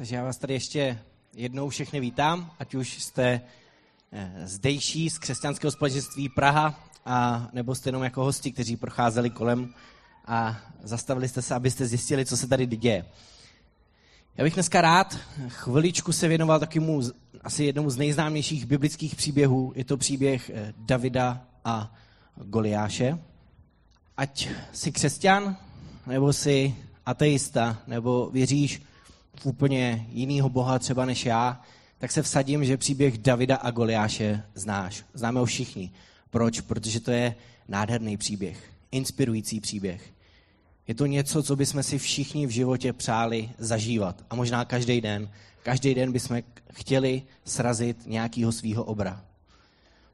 Takže já vás tady ještě jednou všechny vítám, ať už jste eh, zdejší z křesťanského společenství Praha, a nebo jste jenom jako hosti, kteří procházeli kolem a zastavili jste se, abyste zjistili, co se tady děje. Já bych dneska rád chviličku se věnoval takovému asi jednomu z nejznámějších biblických příběhů. Je to příběh eh, Davida a Goliáše. Ať jsi křesťan, nebo jsi ateista, nebo věříš úplně jinýho boha třeba než já, tak se vsadím, že příběh Davida a Goliáše znáš. Známe ho všichni. Proč? Protože to je nádherný příběh, inspirující příběh. Je to něco, co bychom si všichni v životě přáli zažívat. A možná každý den. Každý den bychom chtěli srazit nějakého svého obra.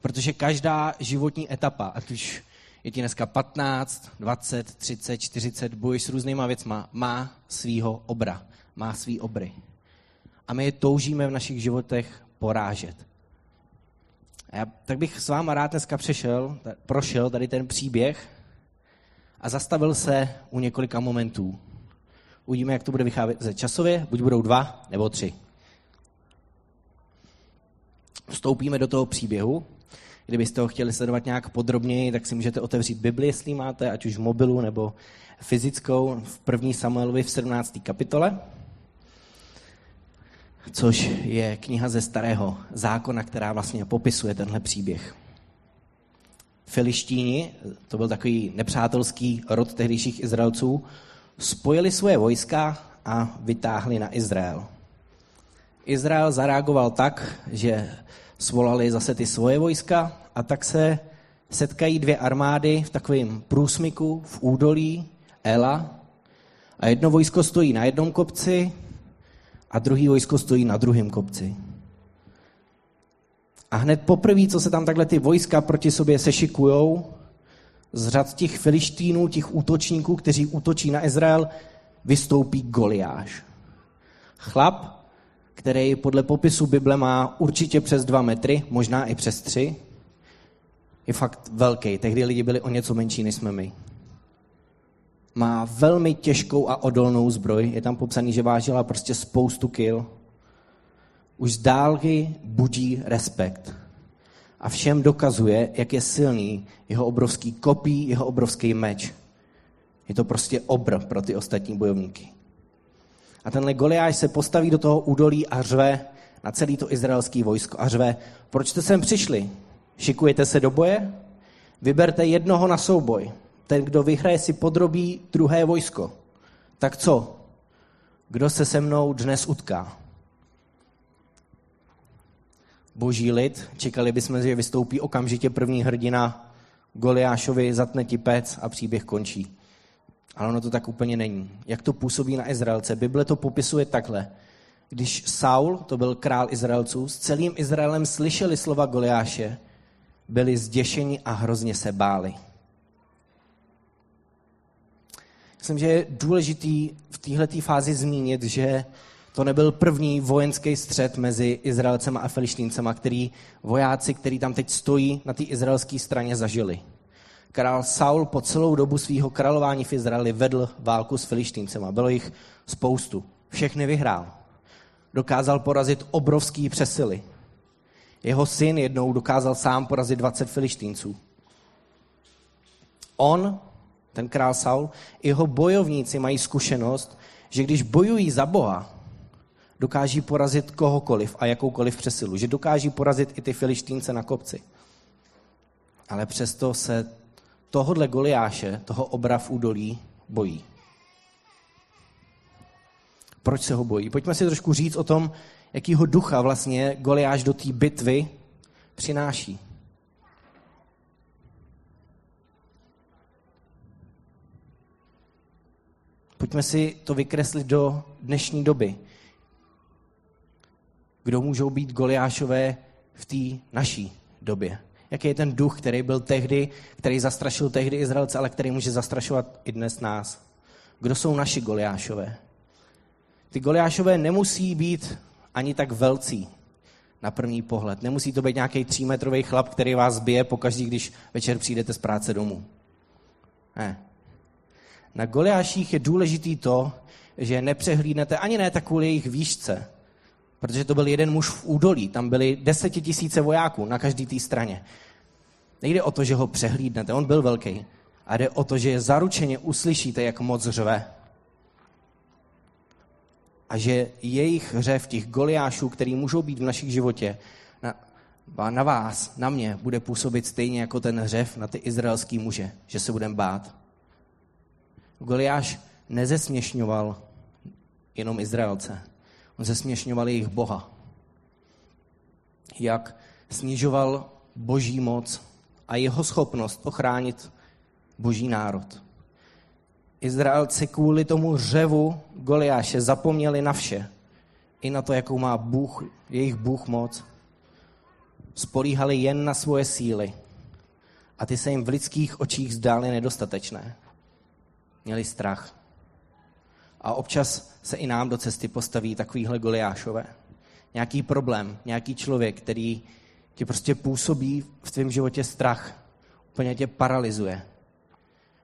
Protože každá životní etapa, ať už je ti dneska 15, 20, 30, 40, bojuješ s různýma věcma, má svýho obra má svý obry. A my je toužíme v našich životech porážet. A já, tak bych s váma rád dneska přešel, prošel tady ten příběh a zastavil se u několika momentů. Uvidíme, jak to bude vycházet časově, buď budou dva nebo tři. Vstoupíme do toho příběhu. Kdybyste ho chtěli sledovat nějak podrobněji, tak si můžete otevřít Bibli, jestli máte, ať už v mobilu nebo fyzickou, v první Samuelovi v 17. kapitole což je kniha ze starého zákona, která vlastně popisuje tenhle příběh. Filištíni, to byl takový nepřátelský rod tehdejších Izraelců, spojili svoje vojska a vytáhli na Izrael. Izrael zareagoval tak, že svolali zase ty svoje vojska a tak se setkají dvě armády v takovém průsmyku v údolí Ela a jedno vojsko stojí na jednom kopci a druhý vojsko stojí na druhém kopci. A hned poprvé, co se tam takhle ty vojska proti sobě sešikujou, z řad těch filištínů, těch útočníků, kteří útočí na Izrael, vystoupí Goliáš. Chlap, který podle popisu Bible má určitě přes dva metry, možná i přes tři, je fakt velký. Tehdy lidi byli o něco menší, než jsme my má velmi těžkou a odolnou zbroj. Je tam popsaný, že vážila prostě spoustu kil. Už z dálky budí respekt. A všem dokazuje, jak je silný jeho obrovský kopí, jeho obrovský meč. Je to prostě obr pro ty ostatní bojovníky. A tenhle Goliáš se postaví do toho údolí a řve na celý to izraelský vojsko a řve, proč jste sem přišli? Šikujete se do boje? Vyberte jednoho na souboj. Ten, kdo vyhraje, si podrobí druhé vojsko. Tak co? Kdo se se mnou dnes utká? Boží lid, čekali bychom, že vystoupí okamžitě první hrdina Goliášovi, zatne ti pec a příběh končí. Ale ono to tak úplně není. Jak to působí na Izraelce? Bible to popisuje takhle. Když Saul, to byl král Izraelců, s celým Izraelem slyšeli slova Goliáše, byli zděšeni a hrozně se báli. Myslím, že je důležitý v této fázi zmínit, že to nebyl první vojenský střet mezi Izraelcema a Filištíncema, který vojáci, který tam teď stojí na té izraelské straně, zažili. Král Saul po celou dobu svého králování v Izraeli vedl válku s Filištíncema. Bylo jich spoustu. Všechny vyhrál. Dokázal porazit obrovský přesily. Jeho syn jednou dokázal sám porazit 20 Filištínců. On ten král Saul, jeho bojovníci mají zkušenost, že když bojují za Boha, dokáží porazit kohokoliv a jakoukoliv přesilu. Že dokáží porazit i ty filištínce na kopci. Ale přesto se tohodle Goliáše, toho obra v údolí, bojí. Proč se ho bojí? Pojďme si trošku říct o tom, jakýho ducha vlastně Goliáš do té bitvy přináší. Pojďme si to vykreslit do dnešní doby. Kdo můžou být Goliášové v té naší době? Jaký je ten duch, který byl tehdy, který zastrašil tehdy Izraelce, ale který může zastrašovat i dnes nás? Kdo jsou naši Goliášové? Ty Goliášové nemusí být ani tak velcí na první pohled. Nemusí to být nějaký třímetrový chlap, který vás bije pokaždý, když večer přijdete z práce domů. Ne. Na Goliáších je důležitý to, že nepřehlídnete ani ne tak kvůli jejich výšce, protože to byl jeden muž v údolí, tam byly desetitisíce vojáků na každé té straně. Nejde o to, že ho přehlídnete, on byl velký, a jde o to, že zaručeně uslyšíte, jak moc řve. A že jejich hřev, těch goliášů, který můžou být v našich životě, na, na vás, na mě, bude působit stejně jako ten hřev na ty izraelský muže, že se budeme bát. Goliáš nezesměšňoval jenom Izraelce. On zesměšňoval jejich Boha. Jak snižoval boží moc a jeho schopnost ochránit boží národ. Izraelci kvůli tomu řevu Goliáše zapomněli na vše. I na to, jakou má Bůh, jejich Bůh moc. Spolíhali jen na svoje síly. A ty se jim v lidských očích zdály nedostatečné. Měli strach. A občas se i nám do cesty postaví takovýhle Goliášové. Nějaký problém, nějaký člověk, který ti prostě působí v tvém životě strach. Úplně tě paralyzuje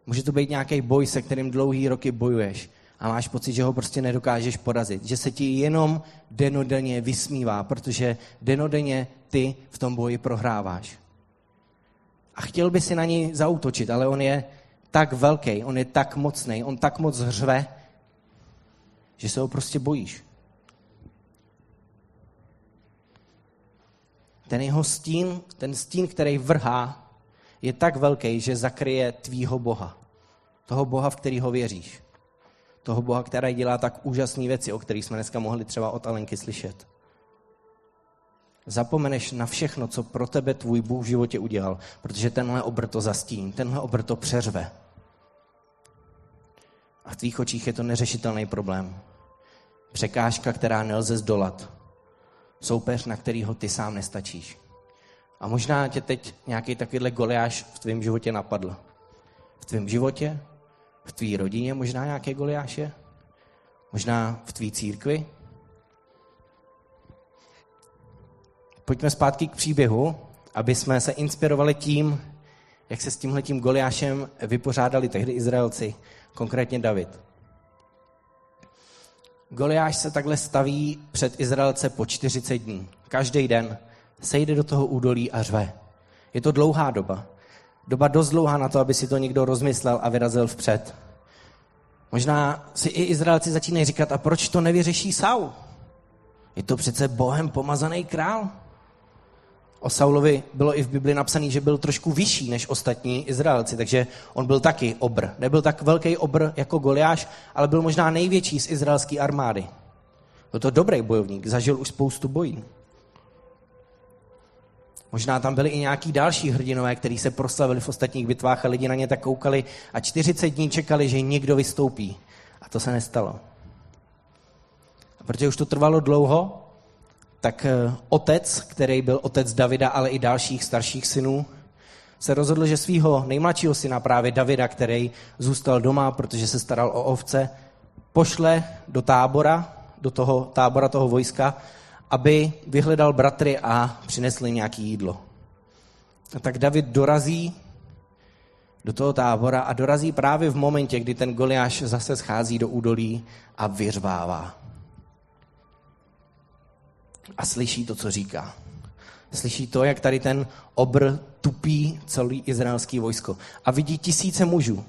Může to být nějaký boj, se kterým dlouhý roky bojuješ a máš pocit, že ho prostě nedokážeš porazit. Že se ti jenom denodenně vysmívá, protože denodenně ty v tom boji prohráváš. A chtěl by si na něj zautočit, ale on je tak velký, on je tak mocný, on tak moc hřve, že se ho prostě bojíš. Ten jeho stín, ten stín, který vrhá, je tak velký, že zakryje tvýho Boha. Toho Boha, v kterýho věříš. Toho Boha, který dělá tak úžasné věci, o kterých jsme dneska mohli třeba od Alenky slyšet. Zapomeneš na všechno, co pro tebe tvůj Bůh v životě udělal, protože tenhle obr to zastín, tenhle obr to přeřve. A v tvých očích je to neřešitelný problém. Překážka, která nelze zdolat. Soupeř, na kterýho ty sám nestačíš. A možná tě teď nějaký takovýhle goliáš v tvém životě napadl. V tvém životě, v tvý rodině možná nějaké goliáše, možná v tvý církvi. Pojďme zpátky k příběhu, aby jsme se inspirovali tím, jak se s tímhletím goliášem vypořádali tehdy Izraelci, konkrétně David. Goliáš se takhle staví před Izraelce po 40 dní. Každý den sejde do toho údolí a řve. Je to dlouhá doba. Doba dost dlouhá na to, aby si to někdo rozmyslel a vyrazil vpřed. Možná si i Izraelci začínají říkat, a proč to nevyřeší Saul? Je to přece Bohem pomazaný král. O Saulovi bylo i v Bibli napsané, že byl trošku vyšší než ostatní Izraelci, takže on byl taky obr. Nebyl tak velký obr jako Goliáš, ale byl možná největší z izraelské armády. Byl to dobrý bojovník, zažil už spoustu bojí. Možná tam byli i nějaký další hrdinové, kteří se proslavili v ostatních bitvách a lidi na ně tak koukali a 40 dní čekali, že někdo vystoupí. A to se nestalo. A protože už to trvalo dlouho, tak eh, otec, který byl otec Davida, ale i dalších starších synů, se rozhodl, že svého nejmladšího syna, právě Davida, který zůstal doma, protože se staral o ovce, pošle do tábora, do toho tábora toho vojska, aby vyhledal bratry a přinesli nějaké jídlo. A tak David dorazí do toho tábora a dorazí právě v momentě, kdy ten Goliáš zase schází do údolí a vyřvává. A slyší to, co říká. Slyší to, jak tady ten obr tupí celý izraelský vojsko. A vidí tisíce mužů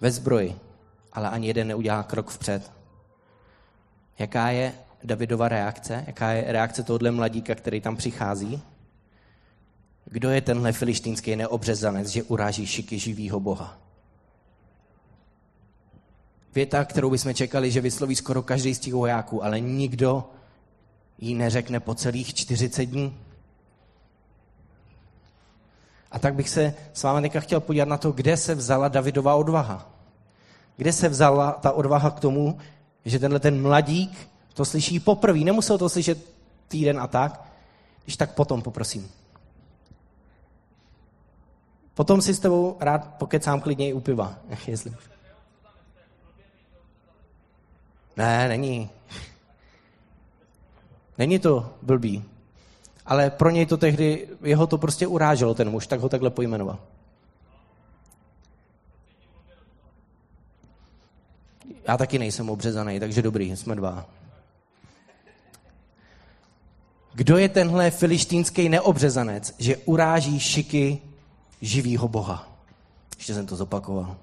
ve zbroji, ale ani jeden neudělá krok vpřed. Jaká je Davidova reakce? Jaká je reakce tohohle mladíka, který tam přichází? Kdo je tenhle filištínský neobřezanec, že uráží šiky živýho Boha? Věta, kterou bychom čekali, že vysloví skoro každý z těch vojáků, ale nikdo ji neřekne po celých 40 dní. A tak bych se s vámi teďka chtěl podívat na to, kde se vzala Davidova odvaha. Kde se vzala ta odvaha k tomu, že tenhle ten mladík to slyší poprvé, nemusel to slyšet týden a tak. Když tak potom poprosím. Potom si s tebou rád pokecám klidně i u piva, jestli Ne, není. Není to blbý. Ale pro něj to tehdy, jeho to prostě uráželo ten muž, tak ho takhle pojmenoval. Já taky nejsem obřezaný, takže dobrý, jsme dva. Kdo je tenhle filištínský neobřezanec, že uráží šiky živýho Boha? Ještě jsem to zopakoval.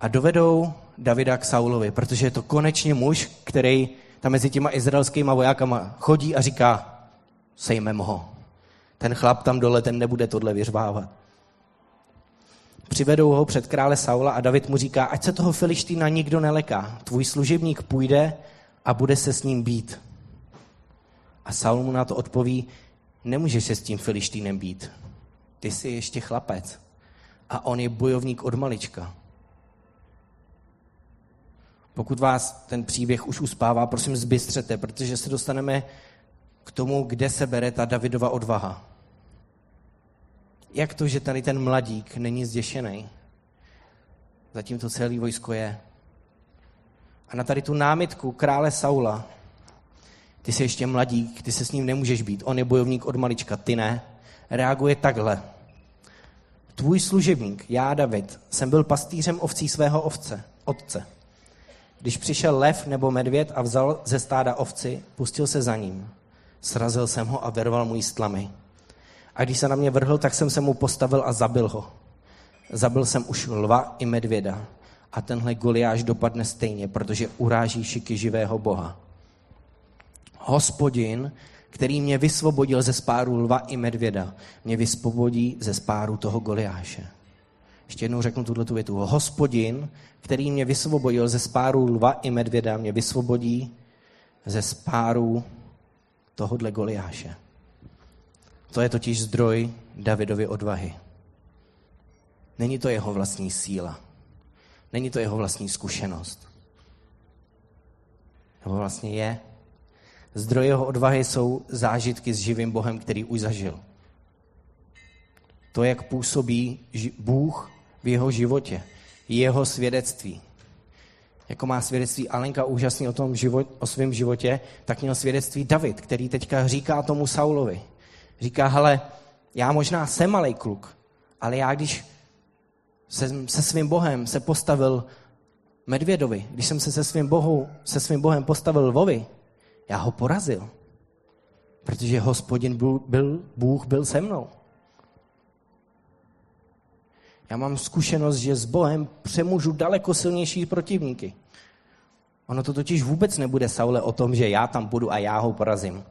A dovedou Davida k Saulovi, protože je to konečně muž, který tam mezi těma izraelskýma vojákama chodí a říká, sejmem ho. Ten chlap tam dole, ten nebude tohle vyřvávat. Přivedou ho před krále Saula a David mu říká, ať se toho Filištína nikdo neleká. Tvůj služebník půjde a bude se s ním být. A Saul mu na to odpoví, nemůžeš se s tím Filištínem být. Ty jsi ještě chlapec. A on je bojovník od malička. Pokud vás ten příběh už uspává, prosím zbystřete, protože se dostaneme k tomu, kde se bere ta Davidova odvaha. Jak to, že tady ten mladík není zděšený? Zatím to celé vojsko je. A na tady tu námitku krále Saula, ty jsi ještě mladík, ty se s ním nemůžeš být, on je bojovník od malička, ty ne, reaguje takhle. Tvůj služebník, já David, jsem byl pastýřem ovcí svého ovce, otce. Když přišel lev nebo medvěd a vzal ze stáda ovci, pustil se za ním. Srazil jsem ho a vyrval mu stlamy. A když se na mě vrhl, tak jsem se mu postavil a zabil ho. Zabil jsem už lva i medvěda. A tenhle Goliáš dopadne stejně, protože uráží šiky živého Boha. Hospodin, který mě vysvobodil ze spáru lva i medvěda, mě vysvobodí ze spáru toho Goliáše. Ještě jednou řeknu tuhle tu větu. Hospodin, který mě vysvobodil ze spáru lva i medvěda, mě vysvobodí ze spáru tohodle Goliáše. To je totiž zdroj Davidovy odvahy. Není to jeho vlastní síla. Není to jeho vlastní zkušenost. Nebo vlastně je. Zdroj jeho odvahy jsou zážitky s živým Bohem, který už zažil. To, jak působí Bůh v jeho životě, jeho svědectví. Jako má svědectví Alenka úžasný o, tom život, o svém životě, tak měl svědectví David, který teďka říká tomu Saulovi. Říká, hele, já možná jsem malý kluk, ale já když se, se svým Bohem se postavil medvědovi, když jsem se se svým, bohu, se svým Bohem postavil lvovi, já ho porazil. Protože hospodin byl, byl, Bůh byl se mnou. Já mám zkušenost, že s Bohem přemůžu daleko silnější protivníky. Ono to totiž vůbec nebude, Saule, o tom, že já tam budu a já ho porazím.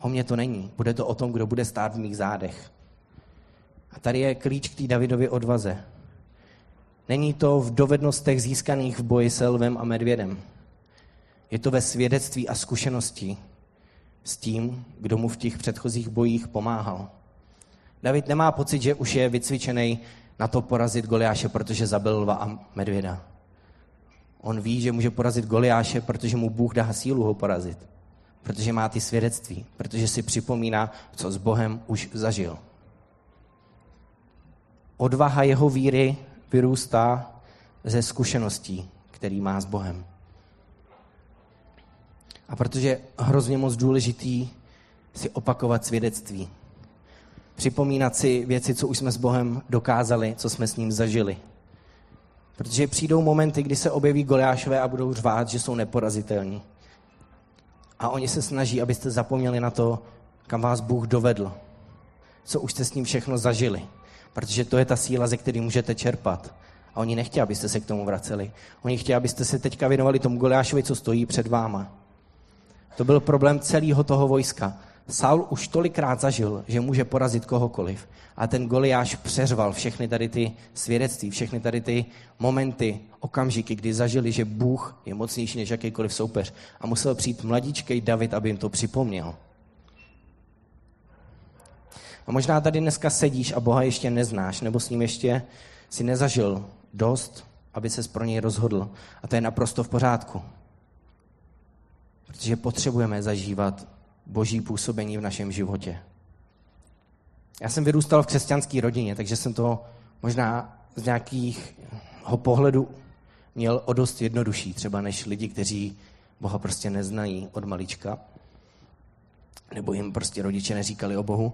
O mě to není. Bude to o tom, kdo bude stát v mých zádech. A tady je klíč k té Davidově odvaze. Není to v dovednostech získaných v boji se lvem a medvědem. Je to ve svědectví a zkušenosti s tím, kdo mu v těch předchozích bojích pomáhal. David nemá pocit, že už je vycvičený na to porazit Goliáše, protože zabil lva a medvěda. On ví, že může porazit Goliáše, protože mu Bůh dá sílu ho porazit. Protože má ty svědectví, protože si připomíná, co s Bohem už zažil. Odvaha jeho víry vyrůstá ze zkušeností, který má s Bohem. A protože hrozně moc důležitý si opakovat svědectví, připomínat si věci, co už jsme s Bohem dokázali, co jsme s ním zažili. Protože přijdou momenty, kdy se objeví Goliášové a budou řvát, že jsou neporazitelní. A oni se snaží, abyste zapomněli na to, kam vás Bůh dovedl. Co už jste s ním všechno zažili. Protože to je ta síla, ze které můžete čerpat. A oni nechtějí, abyste se k tomu vraceli. Oni chtějí, abyste se teďka věnovali tomu Goliášovi, co stojí před váma. To byl problém celého toho vojska. Saul už tolikrát zažil, že může porazit kohokoliv. A ten Goliáš přeřval všechny tady ty svědectví, všechny tady ty momenty, okamžiky, kdy zažili, že Bůh je mocnější než jakýkoliv soupeř. A musel přijít mladíčkej David, aby jim to připomněl. A možná tady dneska sedíš a Boha ještě neznáš, nebo s ním ještě si nezažil dost, aby ses pro něj rozhodl. A to je naprosto v pořádku. Protože potřebujeme zažívat boží působení v našem životě. Já jsem vyrůstal v křesťanské rodině, takže jsem to možná z nějakého pohledu měl o dost jednodušší, třeba než lidi, kteří Boha prostě neznají od malička, nebo jim prostě rodiče neříkali o Bohu.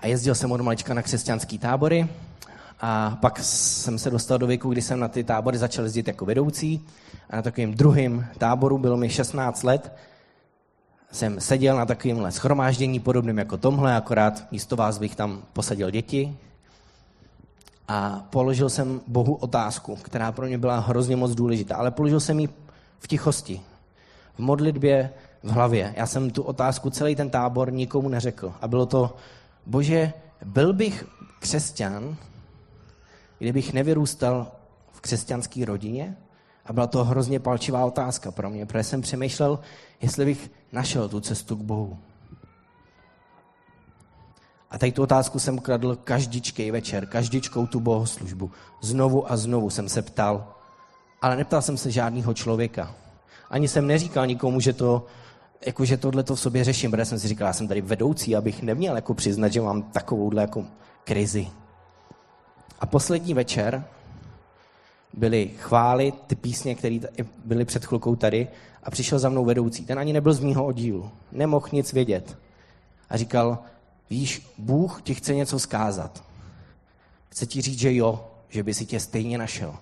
A jezdil jsem od malička na křesťanské tábory A pak jsem se dostal do věku, kdy jsem na ty tábory začal jezdit jako vedoucí. A na takovém druhém táboru bylo mi 16 let. Jsem seděl na takovémhle schromáždění podobným jako tomhle, akorát místo vás bych tam posadil děti. A položil jsem Bohu otázku, která pro mě byla hrozně moc důležitá, ale položil jsem ji v tichosti, v modlitbě, v hlavě. Já jsem tu otázku celý ten tábor nikomu neřekl. A bylo to, bože, byl bych křesťan, kdybych nevyrůstal v křesťanské rodině? A byla to hrozně palčivá otázka pro mě, protože jsem přemýšlel, jestli bych našel tu cestu k Bohu. A tady tu otázku jsem kladl každičkej večer, každičkou tu bohoslužbu. Znovu a znovu jsem se ptal, ale neptal jsem se žádného člověka. Ani jsem neříkal nikomu, že to, jako, že tohle to v sobě řeším, protože jsem si říkal, já jsem tady vedoucí, abych neměl jako přiznat, že mám takovouhle jako krizi. A poslední večer byly chvály, ty písně, které byly před chvilkou tady, a přišel za mnou vedoucí. Ten ani nebyl z mýho oddílu, nemohl nic vědět. A říkal, víš, Bůh ti chce něco zkázat. Chce ti říct, že jo, že by si tě stejně našel.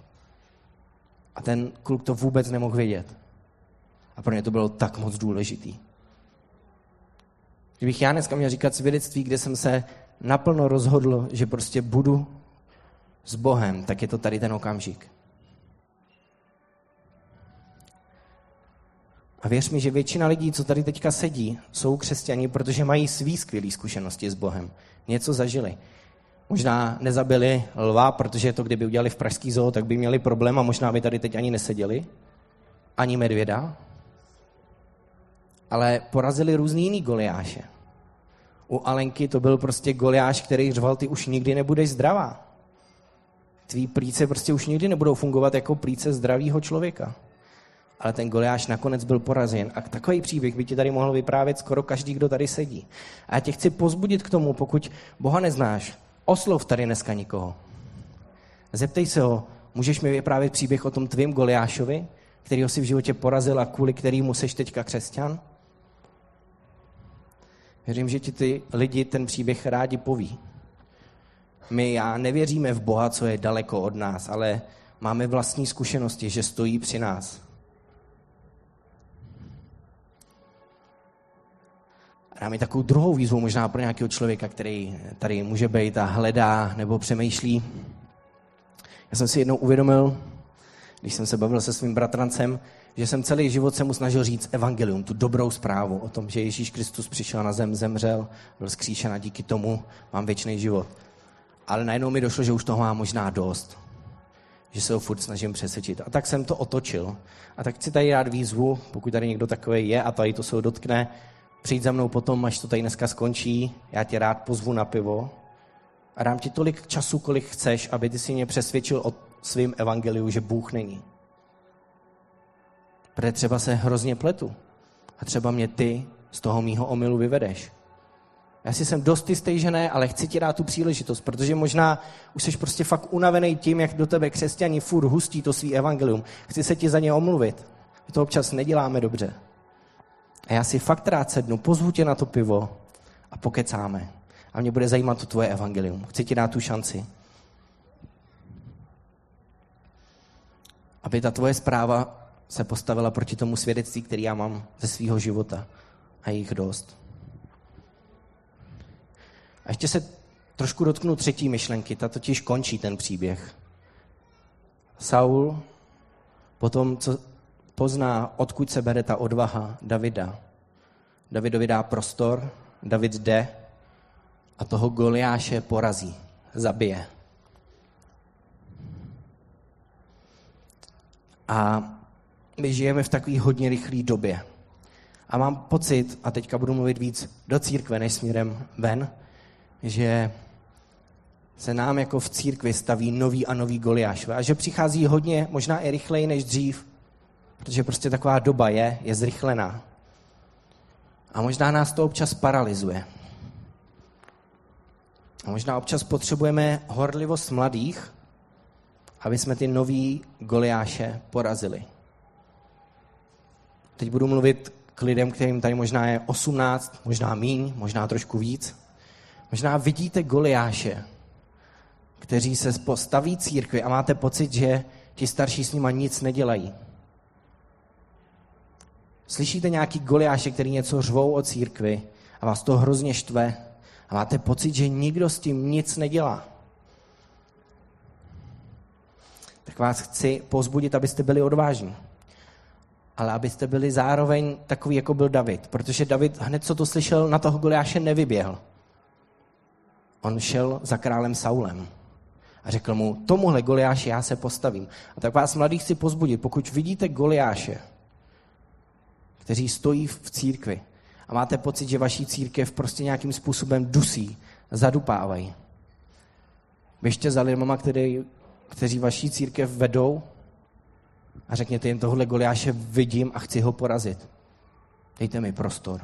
A ten kluk to vůbec nemohl vědět. A pro ně to bylo tak moc důležitý. Kdybych já dneska měl říkat svědectví, kde jsem se naplno rozhodl, že prostě budu s Bohem, tak je to tady ten okamžik. A věř mi, že většina lidí, co tady teďka sedí, jsou křesťani, protože mají svý skvělé zkušenosti s Bohem. Něco zažili. Možná nezabili lva, protože to, kdyby udělali v pražský zoo, tak by měli problém a možná by tady teď ani neseděli. Ani medvěda. Ale porazili různý jiný goliáše. U Alenky to byl prostě goliáš, který řval, ty už nikdy nebudeš zdravá. Tvý plíce prostě už nikdy nebudou fungovat jako plíce zdravého člověka. Ale ten Goliáš nakonec byl porazen. A takový příběh by ti tady mohl vyprávět skoro každý, kdo tady sedí. A já tě chci pozbudit k tomu, pokud Boha neznáš, oslov tady dneska nikoho. Zeptej se ho, můžeš mi vyprávět příběh o tom tvým Goliášovi, kterýho si v životě porazil a kvůli kterýmu seš teďka křesťan? Věřím, že ti ty lidi ten příběh rádi poví. My já nevěříme v Boha, co je daleko od nás, ale máme vlastní zkušenosti, že stojí při nás. A takovou druhou výzvu možná pro nějakého člověka, který tady může být a hledá nebo přemýšlí. Já jsem si jednou uvědomil, když jsem se bavil se svým bratrancem, že jsem celý život se mu snažil říct evangelium, tu dobrou zprávu o tom, že Ježíš Kristus přišel na zem, zemřel, byl zkříšen a díky tomu mám věčný život. Ale najednou mi došlo, že už toho mám možná dost. Že se ho furt snažím přesvědčit. A tak jsem to otočil. A tak chci tady dát výzvu, pokud tady někdo takový je a tady to se ho dotkne, přijď za mnou potom, až to tady dneska skončí, já tě rád pozvu na pivo a dám ti tolik času, kolik chceš, aby ty si mě přesvědčil o svém evangeliu, že Bůh není. Protože třeba se hrozně pletu a třeba mě ty z toho mýho omylu vyvedeš. Já si jsem dost jistý, že ne, ale chci ti dát tu příležitost, protože možná už jsi prostě fakt unavený tím, jak do tebe křesťani furt hustí to svý evangelium. Chci se ti za ně omluvit. My to občas neděláme dobře. A já si fakt rád sednu, pozvu tě na to pivo a pokecáme. A mě bude zajímat to tvoje evangelium. Chci ti dát tu šanci. Aby ta tvoje zpráva se postavila proti tomu svědectví, který já mám ze svého života. A jich dost. A ještě se trošku dotknu třetí myšlenky, ta totiž končí ten příběh. Saul, potom, co pozná, odkud se bere ta odvaha Davida. Davidovi dá prostor, David jde a toho Goliáše porazí, zabije. A my žijeme v takové hodně rychlé době. A mám pocit, a teďka budu mluvit víc do církve než směrem ven, že se nám jako v církvi staví nový a nový Goliáš. A že přichází hodně, možná i rychleji než dřív, protože prostě taková doba je, je zrychlená. A možná nás to občas paralizuje. A možná občas potřebujeme horlivost mladých, aby jsme ty nový Goliáše porazili. Teď budu mluvit k lidem, kterým tady možná je 18, možná míň, možná trošku víc. Možná vidíte Goliáše kteří se postaví církvi a máte pocit, že ti starší s nima nic nedělají. Slyšíte nějaký goliáše, který něco řvou o církvi a vás to hrozně štve a máte pocit, že nikdo s tím nic nedělá. Tak vás chci pozbudit, abyste byli odvážní. Ale abyste byli zároveň takový, jako byl David. Protože David hned, co to slyšel, na toho Goliáše nevyběhl. On šel za králem Saulem a řekl mu, tomuhle Goliáši já se postavím. A tak vás mladých chci pozbudit, pokud vidíte Goliáše, kteří stojí v církvi a máte pocit, že vaší církev prostě nějakým způsobem dusí, zadupávají. Běžte za lidma, který, kteří vaší církev vedou a řekněte jim, tohle Goliáše vidím a chci ho porazit. Dejte mi prostor.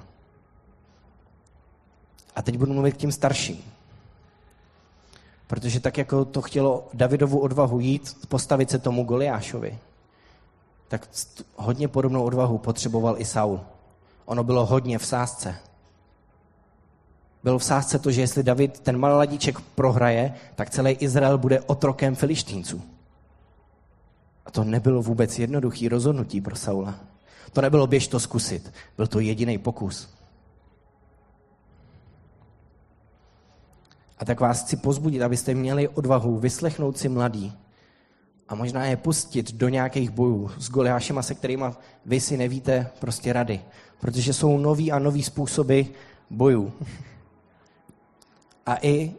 A teď budu mluvit k tím starším. Protože tak, jako to chtělo Davidovu odvahu jít, postavit se tomu Goliášovi, tak hodně podobnou odvahu potřeboval i Saul. Ono bylo hodně v sázce. Bylo v sázce to, že jestli David ten maladíček prohraje, tak celý Izrael bude otrokem filištínců. A to nebylo vůbec jednoduchý rozhodnutí pro Saula. To nebylo běž to zkusit. Byl to jediný pokus. A tak vás chci pozbudit, abyste měli odvahu vyslechnout si mladý a možná je pustit do nějakých bojů s Goliášema, se kterými vy si nevíte prostě rady. Protože jsou nový a nový způsoby bojů. A i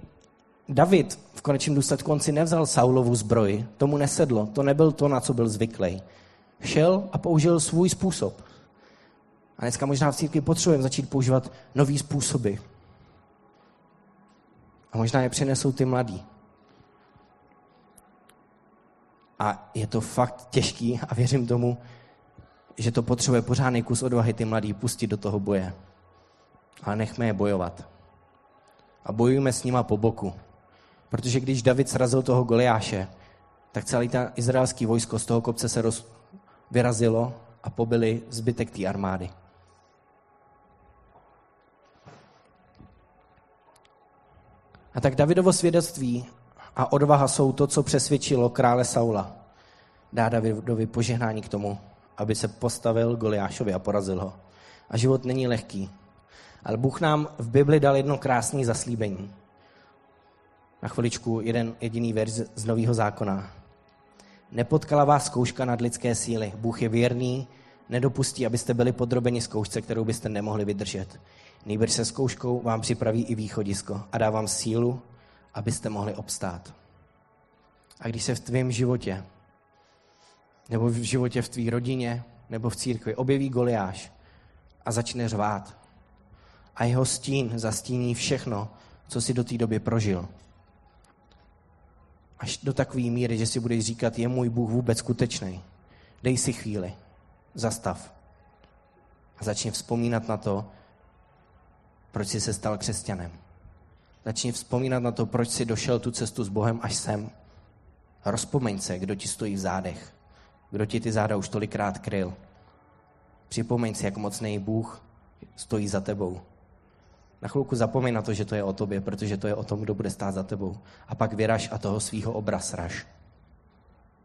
David v konečném důsledku on si nevzal Saulovu zbroj, tomu nesedlo, to nebyl to, na co byl zvyklý. Šel a použil svůj způsob. A dneska možná v církvi potřebujeme začít používat nový způsoby. A možná je přinesou ty mladí. A je to fakt těžký a věřím tomu, že to potřebuje pořádný kus odvahy ty mladí pustit do toho boje. Ale nechme je bojovat. A bojujeme s nima po boku. Protože když David srazil toho Goliáše, tak celý ta izraelský vojsko z toho kopce se roz... vyrazilo a pobili zbytek té armády. A tak Davidovo svědectví a odvaha jsou to, co přesvědčilo krále Saula. Dá Davidovi požehnání k tomu, aby se postavil Goliášovi a porazil ho. A život není lehký. Ale Bůh nám v Bibli dal jedno krásné zaslíbení. Na chviličku jeden jediný verz z Nového zákona. Nepotkala vás zkouška nad lidské síly. Bůh je věrný, nedopustí, abyste byli podrobeni zkoušce, kterou byste nemohli vydržet. Nejbrž se zkouškou vám připraví i východisko a dá vám sílu, abyste mohli obstát. A když se v tvém životě, nebo v životě v tvý rodině, nebo v církvi objeví Goliáš a začne řvát a jeho stín zastíní všechno, co si do té doby prožil, až do takové míry, že si budeš říkat, je můj Bůh vůbec skutečný. Dej si chvíli, zastav a začni vzpomínat na to, proč jsi se stal křesťanem. Začni vzpomínat na to, proč jsi došel tu cestu s Bohem až sem. Rozpomeň se, kdo ti stojí v zádech. Kdo ti ty záda už tolikrát kryl. Připomeň si, jak mocný Bůh stojí za tebou. Na chvilku zapomeň na to, že to je o tobě, protože to je o tom, kdo bude stát za tebou. A pak vyraž a toho svýho obraz raž.